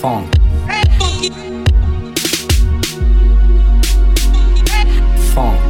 Funk. Funk.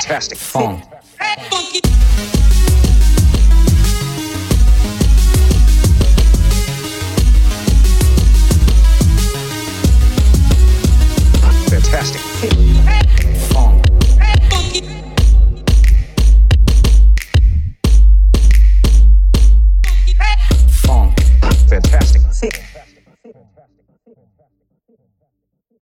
fantastic funk.